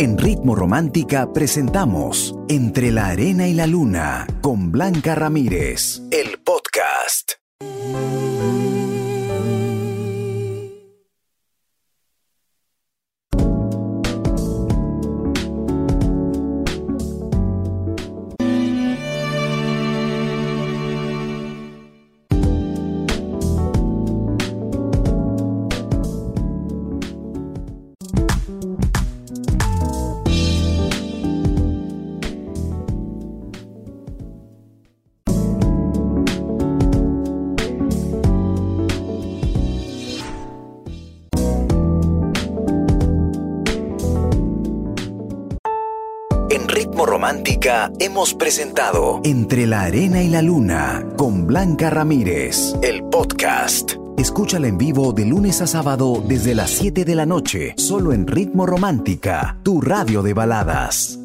En Ritmo Romántica presentamos Entre la Arena y la Luna con Blanca Ramírez, el podcast. En Ritmo Romántica hemos presentado Entre la Arena y la Luna con Blanca Ramírez, el podcast. Escúchala en vivo de lunes a sábado desde las 7 de la noche, solo en Ritmo Romántica, tu radio de baladas.